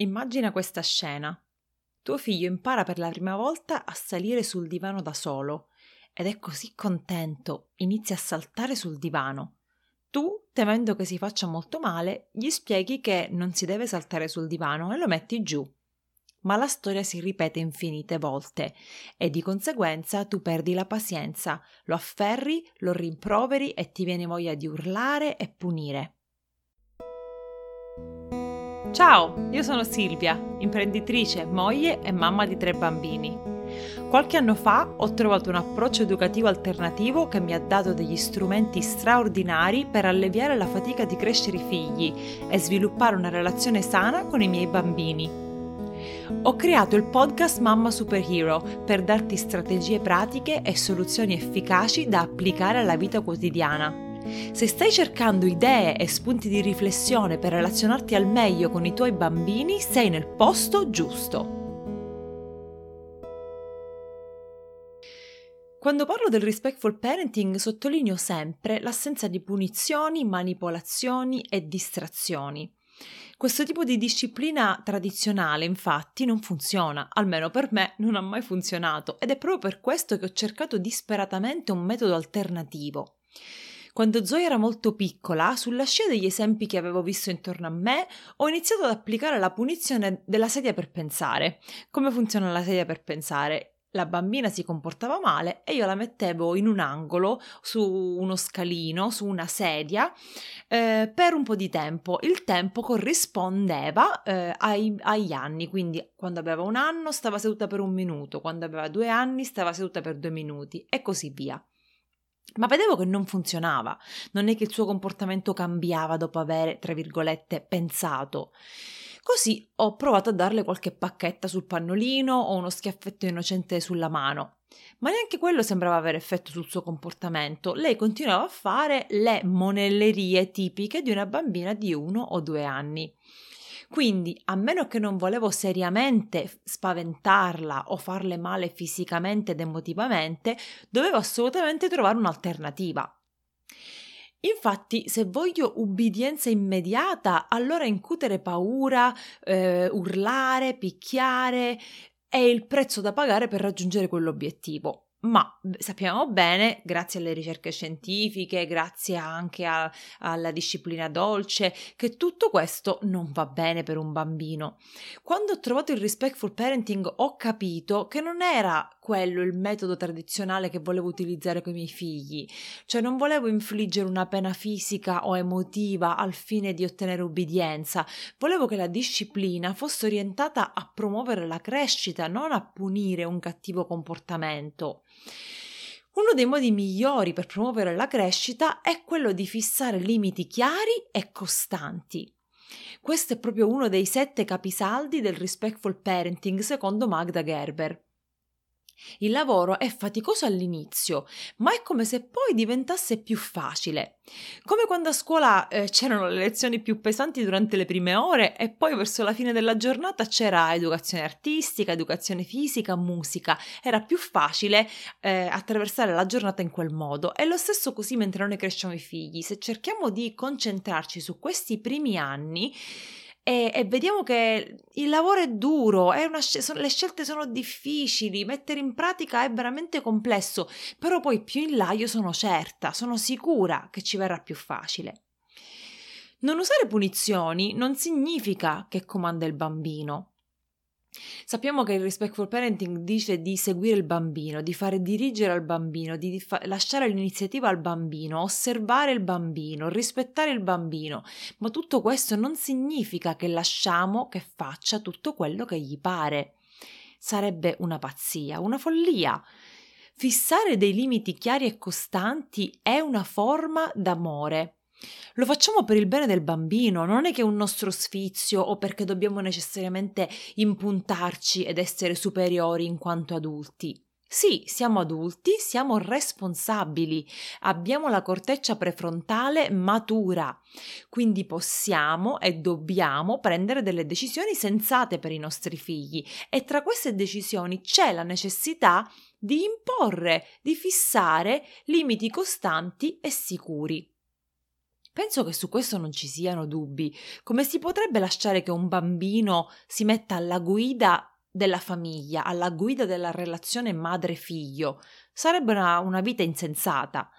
Immagina questa scena. Tuo figlio impara per la prima volta a salire sul divano da solo ed è così contento, inizia a saltare sul divano. Tu, temendo che si faccia molto male, gli spieghi che non si deve saltare sul divano e lo metti giù. Ma la storia si ripete infinite volte e di conseguenza tu perdi la pazienza, lo afferri, lo rimproveri e ti viene voglia di urlare e punire. Ciao, io sono Silvia, imprenditrice, moglie e mamma di tre bambini. Qualche anno fa ho trovato un approccio educativo alternativo che mi ha dato degli strumenti straordinari per alleviare la fatica di crescere i figli e sviluppare una relazione sana con i miei bambini. Ho creato il podcast Mamma Superhero per darti strategie pratiche e soluzioni efficaci da applicare alla vita quotidiana se stai cercando idee e spunti di riflessione per relazionarti al meglio con i tuoi bambini, sei nel posto giusto. Quando parlo del respectful parenting sottolineo sempre l'assenza di punizioni, manipolazioni e distrazioni. Questo tipo di disciplina tradizionale infatti non funziona, almeno per me non ha mai funzionato ed è proprio per questo che ho cercato disperatamente un metodo alternativo. Quando Zoe era molto piccola, sulla scia degli esempi che avevo visto intorno a me, ho iniziato ad applicare la punizione della sedia per pensare. Come funziona la sedia per pensare? La bambina si comportava male e io la mettevo in un angolo, su uno scalino, su una sedia, eh, per un po' di tempo. Il tempo corrispondeva eh, ai, agli anni, quindi quando aveva un anno stava seduta per un minuto, quando aveva due anni stava seduta per due minuti e così via. Ma vedevo che non funzionava, non è che il suo comportamento cambiava dopo aver, tra virgolette, pensato. Così ho provato a darle qualche pacchetta sul pannolino o uno schiaffetto innocente sulla mano. Ma neanche quello sembrava avere effetto sul suo comportamento. Lei continuava a fare le monellerie tipiche di una bambina di uno o due anni. Quindi, a meno che non volevo seriamente spaventarla o farle male fisicamente ed emotivamente, dovevo assolutamente trovare un'alternativa. Infatti, se voglio ubbidienza immediata, allora incutere paura, eh, urlare, picchiare è il prezzo da pagare per raggiungere quell'obiettivo ma sappiamo bene, grazie alle ricerche scientifiche, grazie anche a, alla disciplina dolce, che tutto questo non va bene per un bambino. Quando ho trovato il respectful parenting ho capito che non era quello il metodo tradizionale che volevo utilizzare con i miei figli, cioè non volevo infliggere una pena fisica o emotiva al fine di ottenere ubbidienza, volevo che la disciplina fosse orientata a promuovere la crescita, non a punire un cattivo comportamento. Uno dei modi migliori per promuovere la crescita è quello di fissare limiti chiari e costanti. Questo è proprio uno dei sette capisaldi del respectful parenting secondo Magda Gerber. Il lavoro è faticoso all'inizio, ma è come se poi diventasse più facile. Come quando a scuola eh, c'erano le lezioni più pesanti durante le prime ore e poi verso la fine della giornata c'era educazione artistica, educazione fisica, musica. Era più facile eh, attraversare la giornata in quel modo. E lo stesso così mentre noi cresciamo i figli. Se cerchiamo di concentrarci su questi primi anni, e, e vediamo che il lavoro è duro, è scel- le scelte sono difficili, mettere in pratica è veramente complesso, però poi più in là io sono certa, sono sicura che ci verrà più facile. Non usare punizioni non significa che comanda il bambino, Sappiamo che il respectful parenting dice di seguire il bambino, di fare dirigere al bambino, di fa- lasciare l'iniziativa al bambino, osservare il bambino, rispettare il bambino, ma tutto questo non significa che lasciamo che faccia tutto quello che gli pare. Sarebbe una pazzia, una follia. Fissare dei limiti chiari e costanti è una forma d'amore lo facciamo per il bene del bambino, non è che è un nostro sfizio o perché dobbiamo necessariamente impuntarci ed essere superiori in quanto adulti. Sì, siamo adulti, siamo responsabili, abbiamo la corteccia prefrontale matura, quindi possiamo e dobbiamo prendere delle decisioni sensate per i nostri figli e tra queste decisioni c'è la necessità di imporre, di fissare limiti costanti e sicuri. Penso che su questo non ci siano dubbi. Come si potrebbe lasciare che un bambino si metta alla guida della famiglia, alla guida della relazione madre-figlio? Sarebbe una, una vita insensata.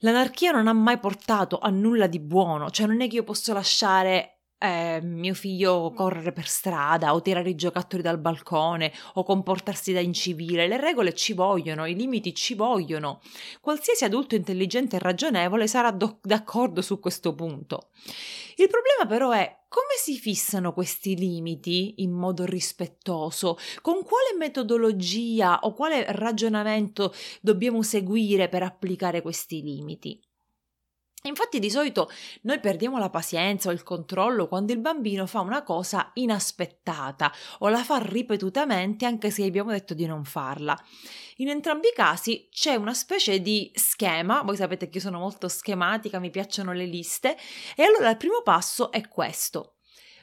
L'anarchia non ha mai portato a nulla di buono, cioè non è che io posso lasciare eh, mio figlio correre per strada o tirare i giocattoli dal balcone o comportarsi da incivile. Le regole ci vogliono, i limiti ci vogliono. Qualsiasi adulto intelligente e ragionevole sarà do- d'accordo su questo punto. Il problema però è come si fissano questi limiti in modo rispettoso? Con quale metodologia o quale ragionamento dobbiamo seguire per applicare questi limiti? Infatti di solito noi perdiamo la pazienza o il controllo quando il bambino fa una cosa inaspettata o la fa ripetutamente anche se abbiamo detto di non farla. In entrambi i casi c'è una specie di schema, voi sapete che io sono molto schematica, mi piacciono le liste, e allora il primo passo è questo.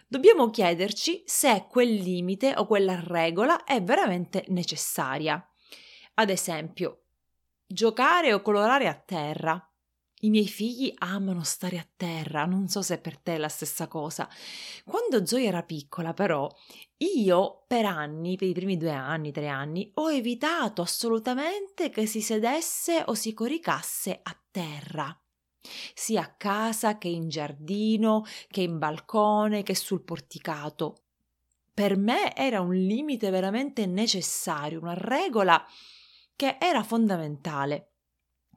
Dobbiamo chiederci se quel limite o quella regola è veramente necessaria. Ad esempio, giocare o colorare a terra i miei figli amano stare a terra, non so se per te è la stessa cosa. Quando Zoe era piccola, però, io per anni, per i primi due anni, tre anni, ho evitato assolutamente che si sedesse o si coricasse a terra sia a casa che in giardino, che in balcone, che sul porticato. Per me era un limite veramente necessario, una regola che era fondamentale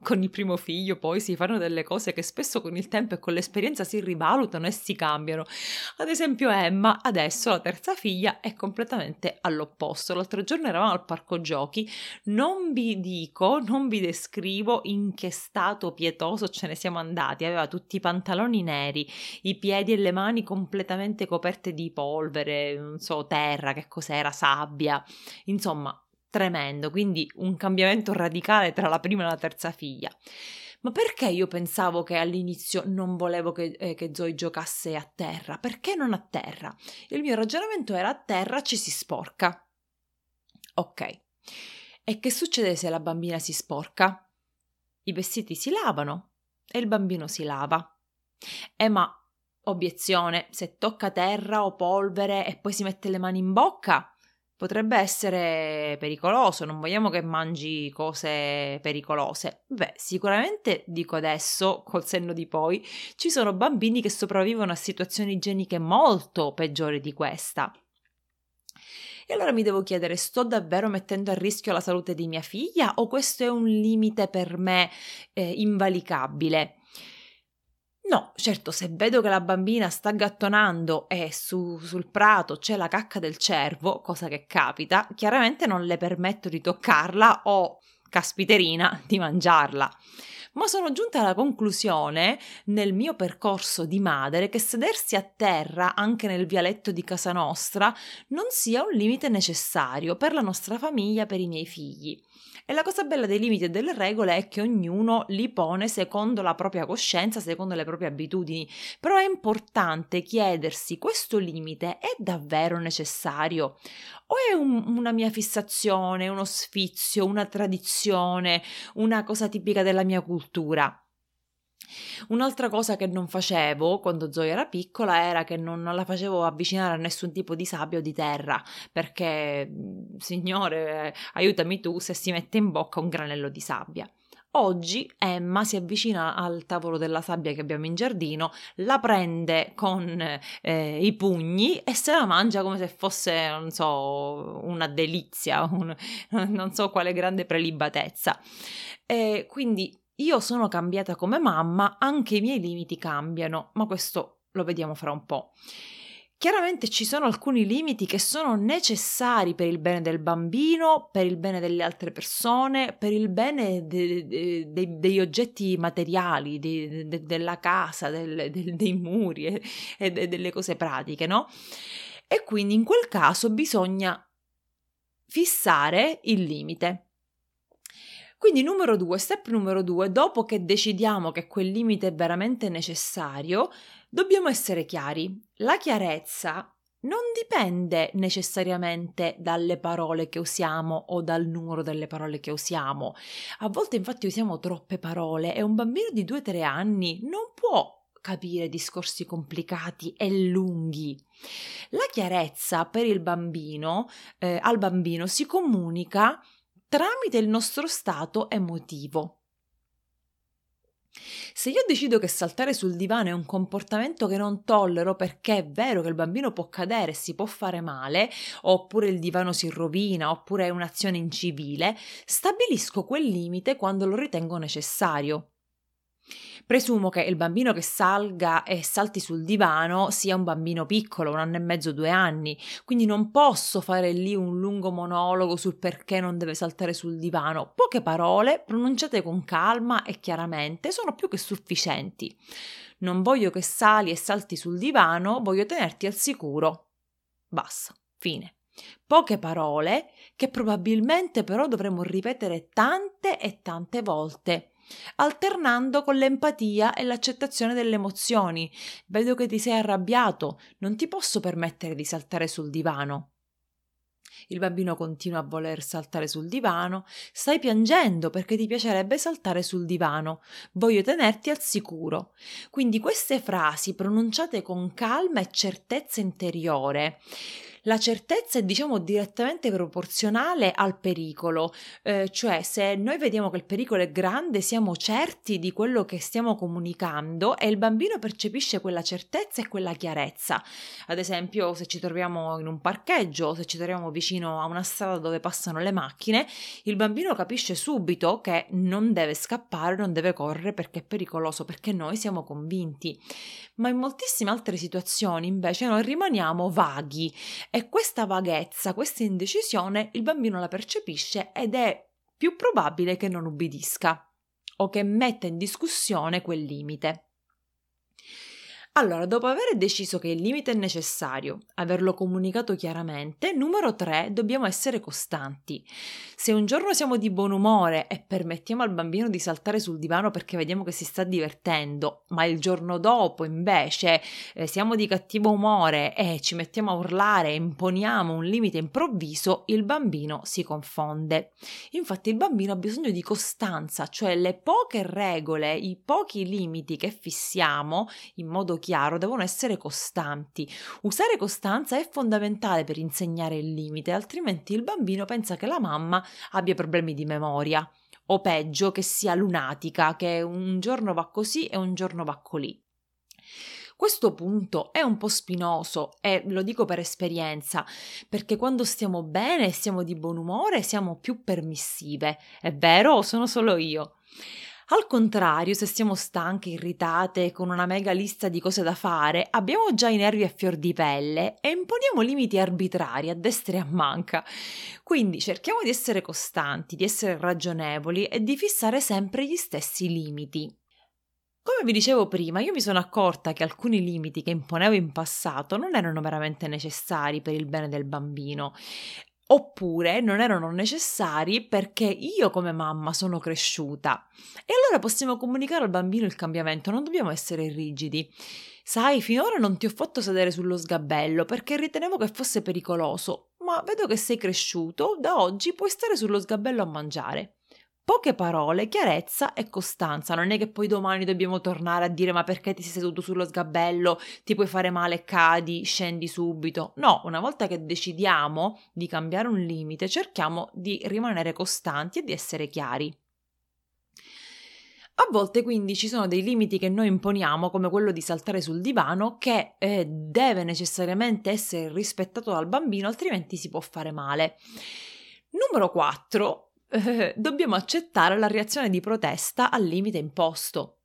con il primo figlio poi si fanno delle cose che spesso con il tempo e con l'esperienza si rivalutano e si cambiano. Ad esempio Emma, adesso la terza figlia, è completamente all'opposto. L'altro giorno eravamo al parco giochi, non vi dico, non vi descrivo in che stato pietoso ce ne siamo andati. Aveva tutti i pantaloni neri, i piedi e le mani completamente coperte di polvere, non so, terra, che cos'era, sabbia. Insomma, tremendo, quindi un cambiamento radicale tra la prima e la terza figlia. Ma perché io pensavo che all'inizio non volevo che, eh, che Zoe giocasse a terra? Perché non a terra? Il mio ragionamento era a terra ci si sporca. Ok. E che succede se la bambina si sporca? I vestiti si lavano e il bambino si lava. Eh ma, obiezione, se tocca terra o polvere e poi si mette le mani in bocca, potrebbe essere pericoloso, non vogliamo che mangi cose pericolose. Beh, sicuramente dico adesso, col senno di poi, ci sono bambini che sopravvivono a situazioni igieniche molto peggiori di questa. E allora mi devo chiedere, sto davvero mettendo a rischio la salute di mia figlia o questo è un limite per me eh, invalicabile? No, certo, se vedo che la bambina sta gattonando e su, sul prato c'è la cacca del cervo, cosa che capita, chiaramente non le permetto di toccarla o, caspiterina, di mangiarla. Ma sono giunta alla conclusione, nel mio percorso di madre, che sedersi a terra anche nel vialetto di casa nostra non sia un limite necessario per la nostra famiglia, per i miei figli. E la cosa bella dei limiti e delle regole è che ognuno li pone secondo la propria coscienza, secondo le proprie abitudini. Però è importante chiedersi: questo limite è davvero necessario? O è un, una mia fissazione, uno sfizio, una tradizione, una cosa tipica della mia cultura? Un'altra cosa che non facevo quando Zoe era piccola era che non, non, la facevo avvicinare a nessun tipo di sabbia o di terra, perché, mhmm, signore, aiutami tu se si mette in bocca un granello di sabbia. Oggi Emma si avvicina al tavolo della sabbia che abbiamo in giardino, la prende con eh, i pugni e se la mangia come se fosse, non so, una delizia, un, non so quale grande prelibatezza. E quindi io sono cambiata come mamma, anche i miei limiti cambiano, ma questo lo vediamo fra un po'. Chiaramente ci sono alcuni limiti che sono necessari per il bene del bambino, per il bene delle altre persone, per il bene de, de, de, degli oggetti materiali, della casa, del, dei muri e, e delle cose pratiche, no? E quindi in quel caso bisogna fissare il limite. Quindi numero due, step numero due, dopo che decidiamo che quel limite è veramente necessario, dobbiamo essere chiari. La chiarezza non dipende necessariamente dalle parole che usiamo o dal numero delle parole che usiamo. A volte infatti usiamo troppe parole e un bambino di 2-3 anni non può capire discorsi complicati e lunghi. La chiarezza per il bambino, eh, al bambino si comunica tramite il nostro stato emotivo. Se io decido che saltare sul divano è un comportamento che non tollero perché è vero che il bambino può cadere e si può fare male, oppure il divano si rovina, oppure è un'azione incivile, stabilisco quel limite quando lo ritengo necessario. Presumo che il bambino che salga e salti sul divano sia un bambino piccolo, un anno e mezzo, due anni, quindi non posso fare lì un lungo monologo sul perché non deve saltare sul divano. Poche parole, pronunciate con calma e chiaramente, sono più che sufficienti. Non voglio che sali e salti sul divano, voglio tenerti al sicuro. Basta, fine. Poche parole che probabilmente però dovremo ripetere tante e tante volte alternando con l'empatia e l'accettazione delle emozioni. Vedo che ti sei arrabbiato, non ti posso permettere di saltare sul divano. Il bambino continua a voler saltare sul divano. Stai piangendo perché ti piacerebbe saltare sul divano. Voglio tenerti al sicuro. Quindi queste frasi pronunciate con calma e certezza interiore la certezza è diciamo direttamente proporzionale al pericolo, eh, cioè se noi vediamo che il pericolo è grande siamo certi di quello che stiamo comunicando e il bambino percepisce quella certezza e quella chiarezza. Ad esempio se ci troviamo in un parcheggio, se ci troviamo vicino a una strada dove passano le macchine, il bambino capisce subito che non deve scappare, non deve correre perché è pericoloso, perché noi siamo convinti. Ma in moltissime altre situazioni invece noi rimaniamo vaghi e questa vaghezza, questa indecisione il bambino la percepisce ed è più probabile che non ubbidisca o che metta in discussione quel limite. Allora, dopo aver deciso che il limite è necessario, averlo comunicato chiaramente, numero 3, dobbiamo essere costanti. Se un giorno siamo di buon umore e permettiamo al bambino di saltare sul divano perché vediamo che si sta divertendo, ma il giorno dopo invece eh, siamo di cattivo umore e ci mettiamo a urlare e imponiamo un limite improvviso, il bambino si confonde. Infatti il bambino ha bisogno di costanza, cioè le poche regole, i pochi limiti che fissiamo in modo chiaro, devono essere costanti. Usare costanza è fondamentale per insegnare il limite, altrimenti il bambino pensa che la mamma abbia problemi di memoria o peggio che sia lunatica, che un giorno va così e un giorno va colì. Questo punto è un po' spinoso e lo dico per esperienza, perché quando stiamo bene e siamo di buon umore siamo più permissive. È vero o sono solo io? Al contrario, se siamo stanche, irritate, con una mega lista di cose da fare, abbiamo già i nervi a fior di pelle e imponiamo limiti arbitrari a destra e a manca. Quindi cerchiamo di essere costanti, di essere ragionevoli e di fissare sempre gli stessi limiti. Come vi dicevo prima, io mi sono accorta che alcuni limiti che imponevo in passato non erano veramente necessari per il bene del bambino oppure non erano necessari perché io come mamma sono cresciuta. E allora possiamo comunicare al bambino il cambiamento, non dobbiamo essere rigidi. Sai, finora non ti ho fatto sedere sullo sgabello perché ritenevo che fosse pericoloso, ma vedo che sei cresciuto, da oggi puoi stare sullo sgabello a mangiare. Poche parole, chiarezza e costanza. Non è che poi domani dobbiamo tornare a dire ma perché ti sei seduto sullo sgabello, ti puoi fare male, cadi, scendi subito. No, una volta che decidiamo di cambiare un limite, cerchiamo di rimanere costanti e di essere chiari. A volte quindi ci sono dei limiti che noi imponiamo, come quello di saltare sul divano, che eh, deve necessariamente essere rispettato dal bambino, altrimenti si può fare male. Numero 4 dobbiamo accettare la reazione di protesta al limite imposto.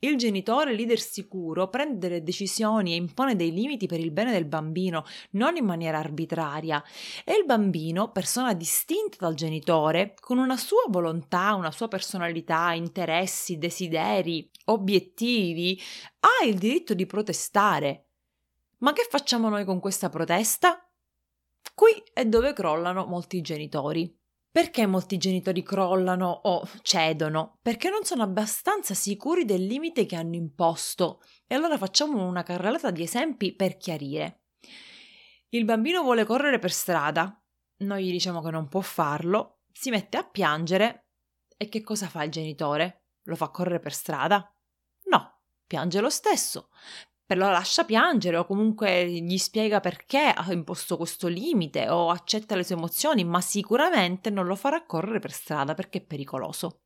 Il genitore leader sicuro prende delle decisioni e impone dei limiti per il bene del bambino, non in maniera arbitraria. E il bambino, persona distinta dal genitore, con una sua volontà, una sua personalità, interessi, desideri, obiettivi, ha il diritto di protestare. Ma che facciamo noi con questa protesta? Qui è dove crollano molti genitori. Perché molti genitori crollano o cedono? Perché non sono abbastanza sicuri del limite che hanno imposto. E allora facciamo una carrellata di esempi per chiarire. Il bambino vuole correre per strada, noi gli diciamo che non può farlo, si mette a piangere e che cosa fa il genitore? Lo fa correre per strada? No, piange lo stesso, lo lascia piangere o comunque gli spiega perché ha imposto questo limite o accetta le sue emozioni, ma sicuramente non lo farà correre per strada perché è pericoloso.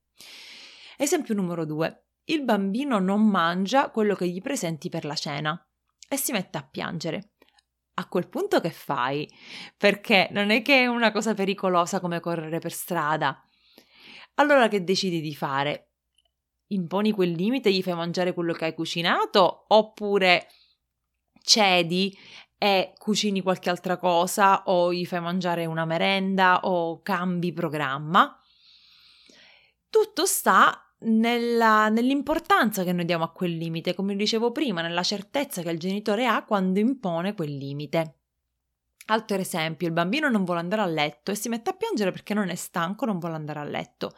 Esempio numero 2. Il bambino non mangia quello che gli presenti per la cena e si mette a piangere. A quel punto che fai? Perché non è che è una cosa pericolosa come correre per strada. Allora che decidi di fare? Imponi quel limite gli fai mangiare quello che hai cucinato oppure cedi e cucini qualche altra cosa o gli fai mangiare una merenda o cambi programma. Tutto sta nella, nell'importanza che noi diamo a quel limite, come dicevo prima, nella certezza che il genitore ha quando impone quel limite. Altro esempio, il bambino non vuole andare a letto e si mette a piangere perché non è stanco, non vuole andare a letto.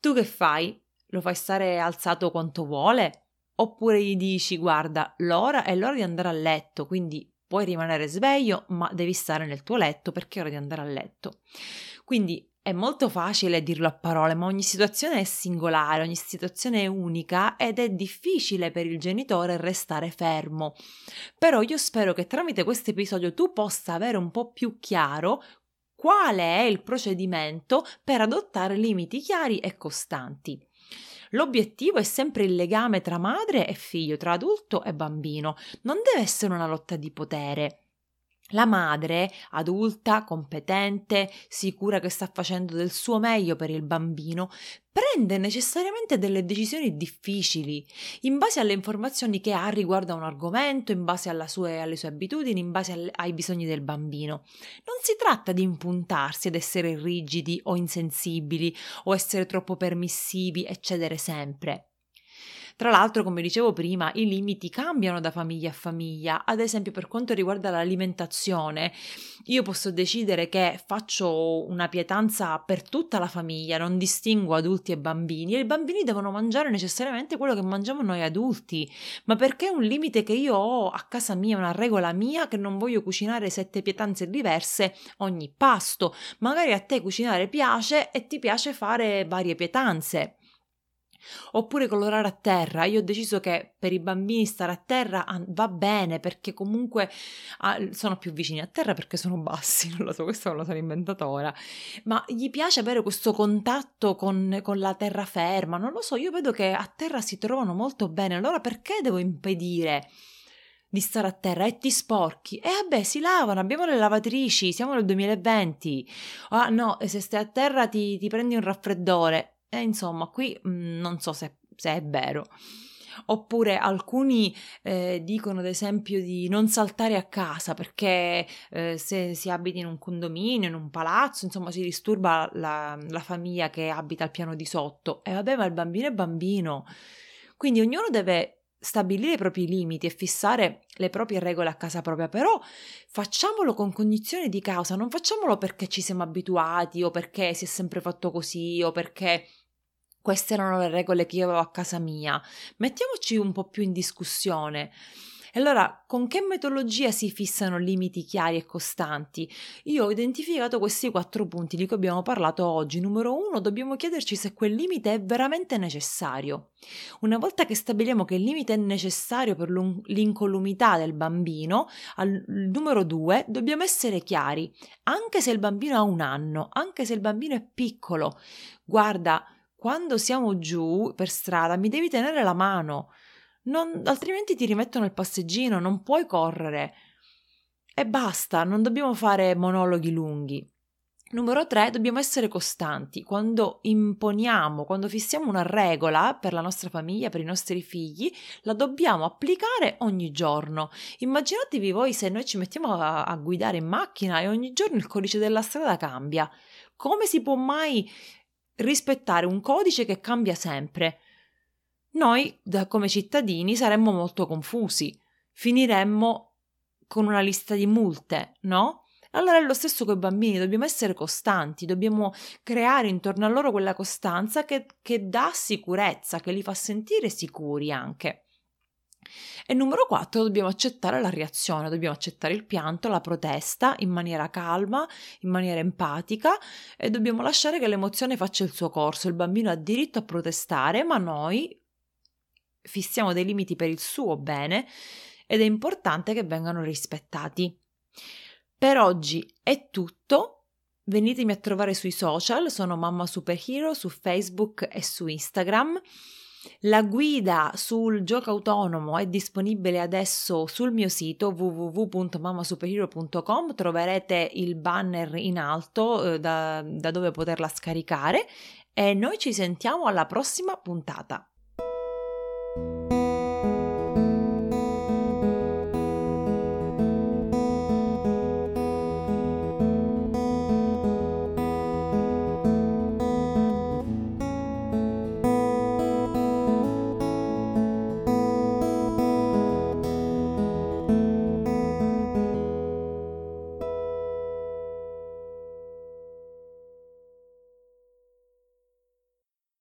Tu che fai? Lo fai stare alzato quanto vuole? Oppure gli dici guarda, l'ora è l'ora di andare a letto, quindi puoi rimanere sveglio, ma devi stare nel tuo letto perché è ora di andare a letto. Quindi è molto facile dirlo a parole, ma ogni situazione è singolare, ogni situazione è unica ed è difficile per il genitore restare fermo. Però io spero che tramite questo episodio tu possa avere un po' più chiaro quale è il procedimento per adottare limiti chiari e costanti. L'obiettivo è sempre il legame tra madre e figlio, tra adulto e bambino. Non deve essere una lotta di potere. La madre, adulta, competente, sicura che sta facendo del suo meglio per il bambino, prende necessariamente delle decisioni difficili, in base alle informazioni che ha riguardo a un argomento, in base sue, alle sue abitudini, in base alle, ai bisogni del bambino. Non si tratta di impuntarsi ed essere rigidi o insensibili o essere troppo permissivi e cedere sempre. Tra l'altro, come dicevo prima, i limiti cambiano da famiglia a famiglia. Ad esempio, per quanto riguarda l'alimentazione, io posso decidere che faccio una pietanza per tutta la famiglia, non distingo adulti e bambini e i bambini devono mangiare necessariamente quello che mangiamo noi adulti, ma perché è un limite che io ho a casa mia, una regola mia che non voglio cucinare sette pietanze diverse ogni pasto. Magari a te cucinare piace e ti piace fare varie pietanze. Oppure colorare a terra. Io ho deciso che per i bambini stare a terra va bene perché comunque sono più vicini a terra perché sono bassi, non lo so, questo non lo sono inventato ora. Ma gli piace avere questo contatto con, con la terraferma, non lo so, io vedo che a terra si trovano molto bene, allora perché devo impedire? di stare a terra e ti sporchi. E vabbè, si lavano, abbiamo le lavatrici, siamo nel 2020. Ah no, se stai a terra ti, ti prendi un raffreddore. E insomma, qui mh, mm, non so se, se, è vero. Oppure alcuni eh, dicono ad esempio di non saltare a casa perché eh, se si abita in un condominio, in un palazzo, insomma si disturba la, la famiglia che abita al piano di sotto. E vabbè, ma il bambino è bambino. Quindi ognuno deve stabilire i propri limiti e fissare le proprie regole a casa propria, però facciamolo con cognizione di causa, non facciamolo perché ci siamo abituati o perché si è sempre fatto così o perché queste erano le regole che io avevo a casa mia. Mettiamoci un po' più in discussione. E allora, con che metodologia si fissano limiti chiari e costanti? Io ho identificato questi quattro punti di cui abbiamo parlato oggi. Numero uno, dobbiamo chiederci se quel limite è veramente necessario. Una volta che stabiliamo che il limite è necessario per l'incolumità del bambino, al numero due, dobbiamo essere chiari. Anche se il bambino ha un anno, anche se il bambino è piccolo, guarda, quando siamo giù per strada mi devi tenere la mano, non, altrimenti ti rimettono il passeggino, non puoi correre. E basta, non dobbiamo fare monologhi lunghi. Numero 3, dobbiamo essere costanti. Quando imponiamo, quando fissiamo una regola per la nostra famiglia, per i nostri figli, la dobbiamo applicare ogni giorno. Immaginatevi voi se noi ci mettiamo a, a guidare in macchina e ogni giorno il codice della strada cambia. Come si può mai rispettare un codice che cambia sempre. Noi, da, come cittadini, saremmo molto confusi. Finiremmo con una lista di multe, no? Allora è lo stesso con i bambini, dobbiamo essere costanti, dobbiamo creare intorno a loro quella costanza che, che dà sicurezza, che li fa sentire sicuri anche. E numero 4, dobbiamo accettare la reazione, dobbiamo accettare il pianto, la protesta in maniera calma, in maniera empatica e dobbiamo lasciare che l'emozione faccia il suo corso. Il bambino ha diritto a protestare, ma noi fissiamo dei limiti per il suo bene ed è importante che vengano rispettati. Per oggi è tutto. Venitemi a trovare sui social, sono Mamma Superhero su Facebook e su Instagram. La guida sul gioco autonomo è disponibile adesso sul mio sito www.mamasuperhero.com, troverete il banner in alto eh, da, da dove poterla scaricare e noi ci sentiamo alla prossima puntata.